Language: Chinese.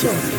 Depression. Depression.